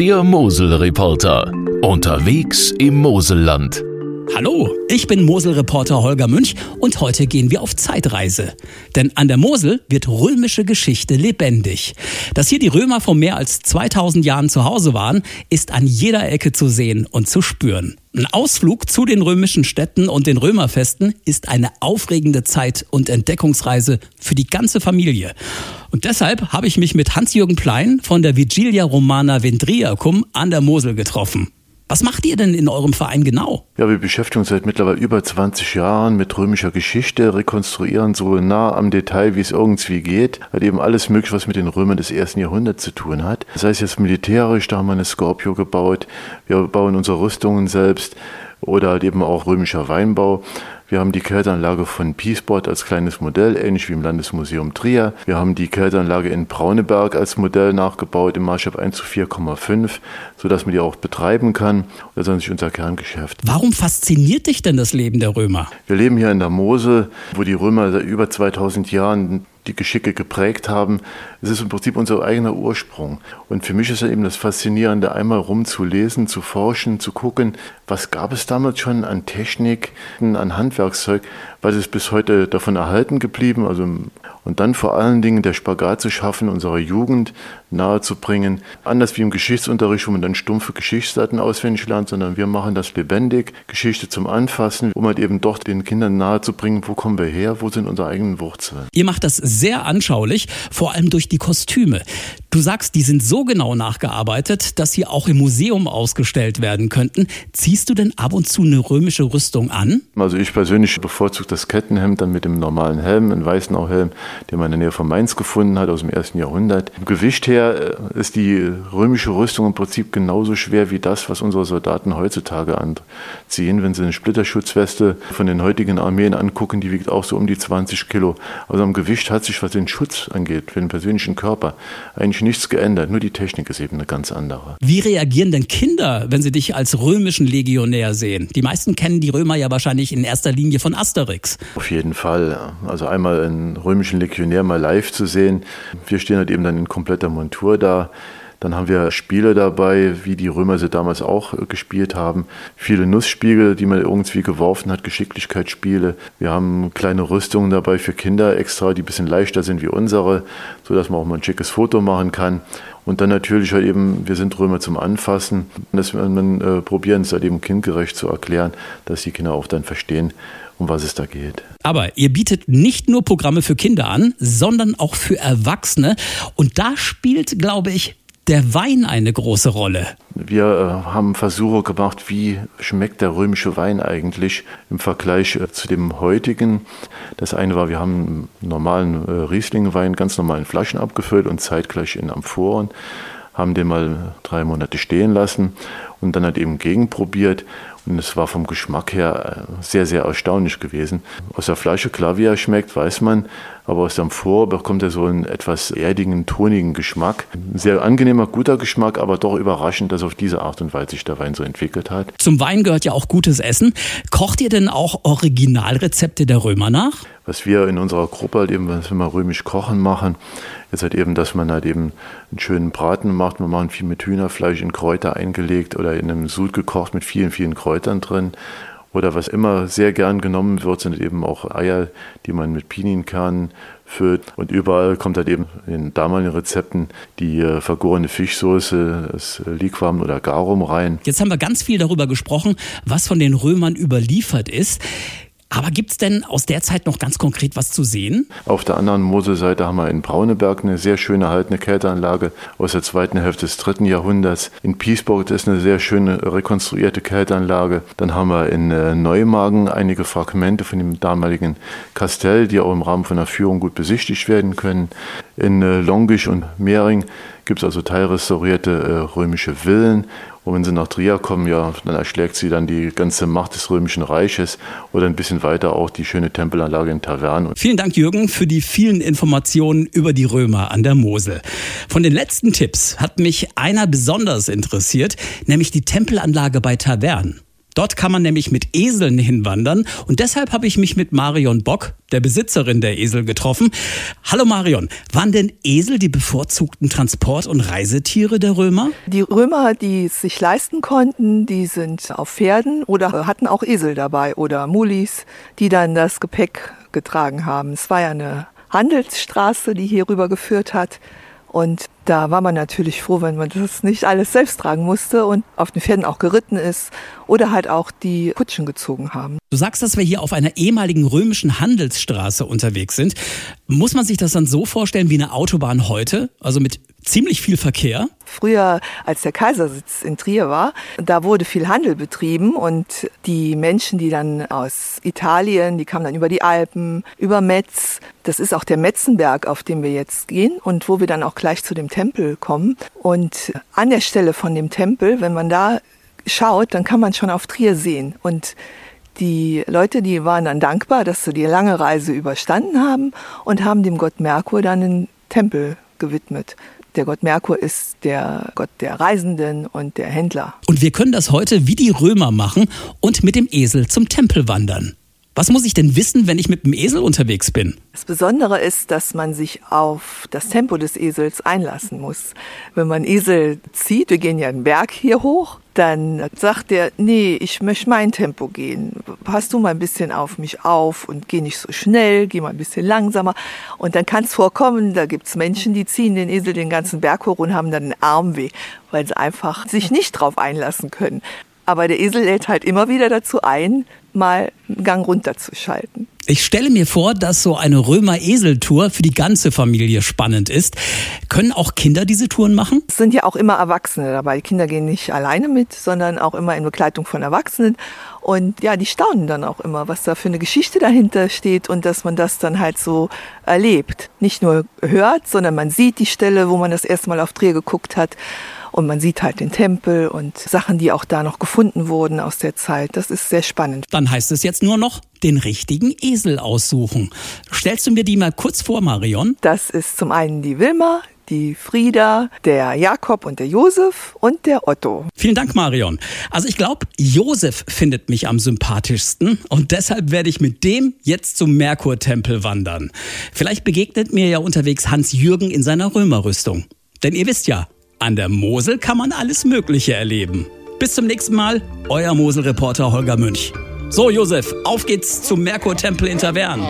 Der Mosel-Reporter. Unterwegs im Moselland. Hallo, ich bin Mosel-Reporter Holger Münch und heute gehen wir auf Zeitreise. Denn an der Mosel wird römische Geschichte lebendig. Dass hier die Römer vor mehr als 2000 Jahren zu Hause waren, ist an jeder Ecke zu sehen und zu spüren. Ein Ausflug zu den römischen Städten und den Römerfesten ist eine aufregende Zeit- und Entdeckungsreise für die ganze Familie. Und deshalb habe ich mich mit Hans-Jürgen Plein von der Vigilia Romana Vendriacum an der Mosel getroffen. Was macht ihr denn in eurem Verein genau? Ja, wir beschäftigen uns seit mittlerweile über 20 Jahren mit römischer Geschichte, rekonstruieren so nah am Detail, wie es irgendwie geht. Halt eben alles mögliche, was mit den Römern des ersten Jahrhunderts zu tun hat. Das heißt jetzt militärisch, da haben wir eine Scorpio gebaut. Wir bauen unsere Rüstungen selbst oder halt eben auch römischer Weinbau. Wir haben die Kälteanlage von Peaceport als kleines Modell, ähnlich wie im Landesmuseum Trier. Wir haben die Kälteanlage in Brauneberg als Modell nachgebaut im Maßstab 1 zu 4,5, sodass man die auch betreiben kann. Das ist natürlich unser Kerngeschäft. Warum fasziniert dich denn das Leben der Römer? Wir leben hier in der Mosel, wo die Römer seit über 2000 Jahren die Geschicke geprägt haben. Es ist im Prinzip unser eigener Ursprung. Und für mich ist ja eben das Faszinierende, einmal rumzulesen, zu forschen, zu gucken, was gab es damals schon an Technik, an Handwerkszeug, was ist bis heute davon erhalten geblieben. Also, und dann vor allen Dingen der Spagat zu schaffen, unserer Jugend nahezubringen. Anders wie im Geschichtsunterricht, wo man dann stumpfe Geschichtsdaten auswendig lernt, sondern wir machen das lebendig, Geschichte zum Anfassen, um halt eben doch den Kindern nahezubringen, wo kommen wir her, wo sind unsere eigenen Wurzeln. Ihr macht das sehr anschaulich, vor allem durch die Kostüme. Du sagst, die sind so genau nachgearbeitet, dass sie auch im Museum ausgestellt werden könnten. Ziehst du denn ab und zu eine römische Rüstung an? Also ich persönlich bevorzuge das Kettenhemd dann mit dem normalen Helm, einen Weißenau-Helm, den man in der Nähe von Mainz gefunden hat aus dem ersten Jahrhundert. Im Gewicht her äh, ist die römische Rüstung im Prinzip genauso schwer wie das, was unsere Soldaten heutzutage anziehen. Wenn sie eine Splitterschutzweste von den heutigen Armeen angucken, die wiegt auch so um die 20 Kilo. Also am Gewicht hat sich, was den Schutz angeht, für den persönlichen Körper, eigentlich nichts geändert. Nur die Technik ist eben eine ganz andere. Wie reagieren denn Kinder, wenn sie dich als römischen Legionär sehen? Die meisten kennen die Römer ja wahrscheinlich in erster Linie von Asterix. Auf jeden Fall. Also einmal einen römischen Legionär mal live zu sehen. Wir stehen halt eben dann in kompletter Montur da. Dann haben wir Spiele dabei, wie die Römer sie damals auch äh, gespielt haben. Viele Nussspiegel, die man irgendwie geworfen hat, Geschicklichkeitsspiele. Wir haben kleine Rüstungen dabei für Kinder extra, die ein bisschen leichter sind wie unsere, sodass man auch mal ein schickes Foto machen kann. Und dann natürlich halt eben, wir sind Römer zum Anfassen. Das wir dann äh, probieren, es halt eben kindgerecht zu erklären, dass die Kinder auch dann verstehen, um was es da geht. Aber ihr bietet nicht nur Programme für Kinder an, sondern auch für Erwachsene. Und da spielt, glaube ich, der Wein eine große Rolle. Wir äh, haben Versuche gemacht, wie schmeckt der römische Wein eigentlich im Vergleich äh, zu dem heutigen. Das eine war, wir haben normalen äh, Riesling-Wein, ganz normalen Flaschen abgefüllt und zeitgleich in Amphoren, haben den mal drei Monate stehen lassen und dann halt eben gegenprobiert. Und es war vom Geschmack her äh, sehr, sehr erstaunlich gewesen. Aus der Flasche, klar, wie er schmeckt, weiß man, aber aus dem Amphor bekommt er so einen etwas erdigen, tonigen Geschmack. Ein sehr angenehmer, guter Geschmack, aber doch überraschend, dass auf diese Art und Weise sich der Wein so entwickelt hat. Zum Wein gehört ja auch gutes Essen. Kocht ihr denn auch Originalrezepte der Römer nach? Was wir in unserer Gruppe halt eben, was wir mal römisch kochen machen, ist halt eben, dass man halt eben einen schönen Braten macht. Wir machen viel mit Hühnerfleisch in Kräuter eingelegt oder in einem Sud gekocht mit vielen, vielen Kräutern drin. Oder was immer sehr gern genommen wird, sind eben auch Eier, die man mit Pinienkernen füllt. Und überall kommt halt eben in damaligen Rezepten die äh, vergorene Fischsoße, das Liquam oder Garum rein. Jetzt haben wir ganz viel darüber gesprochen, was von den Römern überliefert ist. Aber gibt es denn aus der Zeit noch ganz konkret was zu sehen? Auf der anderen Moselseite haben wir in Brauneberg eine sehr schön erhaltene Kälteanlage aus der zweiten Hälfte des dritten Jahrhunderts. In Piesburg ist eine sehr schöne rekonstruierte Kälteanlage. Dann haben wir in äh, Neumagen einige Fragmente von dem damaligen Kastell, die auch im Rahmen von der Führung gut besichtigt werden können. In äh, Longisch und Mehring gibt es also teilrestaurierte äh, römische Villen. Und wenn sie nach Trier kommen, ja, dann erschlägt sie dann die ganze Macht des Römischen Reiches oder ein bisschen weiter auch die schöne Tempelanlage in Tavern. Vielen Dank, Jürgen, für die vielen Informationen über die Römer an der Mosel. Von den letzten Tipps hat mich einer besonders interessiert, nämlich die Tempelanlage bei Tavern. Dort kann man nämlich mit Eseln hinwandern und deshalb habe ich mich mit Marion Bock, der Besitzerin der Esel, getroffen. Hallo Marion, waren denn Esel die bevorzugten Transport- und Reisetiere der Römer? Die Römer, die es sich leisten konnten, die sind auf Pferden oder hatten auch Esel dabei oder Mulis, die dann das Gepäck getragen haben. Es war ja eine Handelsstraße, die hier rüber geführt hat. Und da war man natürlich froh, wenn man das nicht alles selbst tragen musste und auf den Pferden auch geritten ist oder halt auch die Kutschen gezogen haben. Du sagst, dass wir hier auf einer ehemaligen römischen Handelsstraße unterwegs sind. Muss man sich das dann so vorstellen wie eine Autobahn heute? Also mit ziemlich viel Verkehr? Früher, als der Kaisersitz in Trier war, da wurde viel Handel betrieben und die Menschen, die dann aus Italien, die kamen dann über die Alpen, über Metz. Das ist auch der Metzenberg, auf dem wir jetzt gehen und wo wir dann auch gleich zu dem Tempel kommen. Und an der Stelle von dem Tempel, wenn man da schaut, dann kann man schon auf Trier sehen. Und die Leute, die waren dann dankbar, dass sie die lange Reise überstanden haben und haben dem Gott Merkur dann einen Tempel gewidmet. Der Gott Merkur ist der Gott der Reisenden und der Händler. Und wir können das heute wie die Römer machen und mit dem Esel zum Tempel wandern. Was muss ich denn wissen, wenn ich mit dem Esel unterwegs bin? Das Besondere ist, dass man sich auf das Tempo des Esels einlassen muss. Wenn man Esel zieht, wir gehen ja einen Berg hier hoch, dann sagt er, nee, ich möchte mein Tempo gehen. Pass du mal ein bisschen auf mich auf und geh nicht so schnell, geh mal ein bisschen langsamer. Und dann kann es vorkommen, da gibt es Menschen, die ziehen den Esel den ganzen Berg hoch und haben dann einen Armweh, weil sie einfach sich nicht drauf einlassen können. Aber der Esel lädt halt immer wieder dazu ein, mal einen Gang runterzuschalten. Ich stelle mir vor, dass so eine Römer-Esel-Tour für die ganze Familie spannend ist. Können auch Kinder diese Touren machen? Es sind ja auch immer Erwachsene dabei. Die Kinder gehen nicht alleine mit, sondern auch immer in Begleitung von Erwachsenen. Und ja, die staunen dann auch immer, was da für eine Geschichte dahinter steht und dass man das dann halt so erlebt. Nicht nur hört, sondern man sieht die Stelle, wo man das erste Mal auf Dreh geguckt hat. Und man sieht halt den Tempel und Sachen, die auch da noch gefunden wurden aus der Zeit. Das ist sehr spannend. Dann heißt es jetzt nur noch, den richtigen Esel aussuchen. Stellst du mir die mal kurz vor, Marion? Das ist zum einen die Wilma, die Frieda, der Jakob und der Josef und der Otto. Vielen Dank, Marion. Also ich glaube, Josef findet mich am sympathischsten und deshalb werde ich mit dem jetzt zum Merkurtempel wandern. Vielleicht begegnet mir ja unterwegs Hans Jürgen in seiner Römerrüstung. Denn ihr wisst ja, an der Mosel kann man alles Mögliche erleben. Bis zum nächsten Mal, euer Mosel-Reporter Holger Münch. So, Josef, auf geht's zum Merkur-Tempel in Tavern.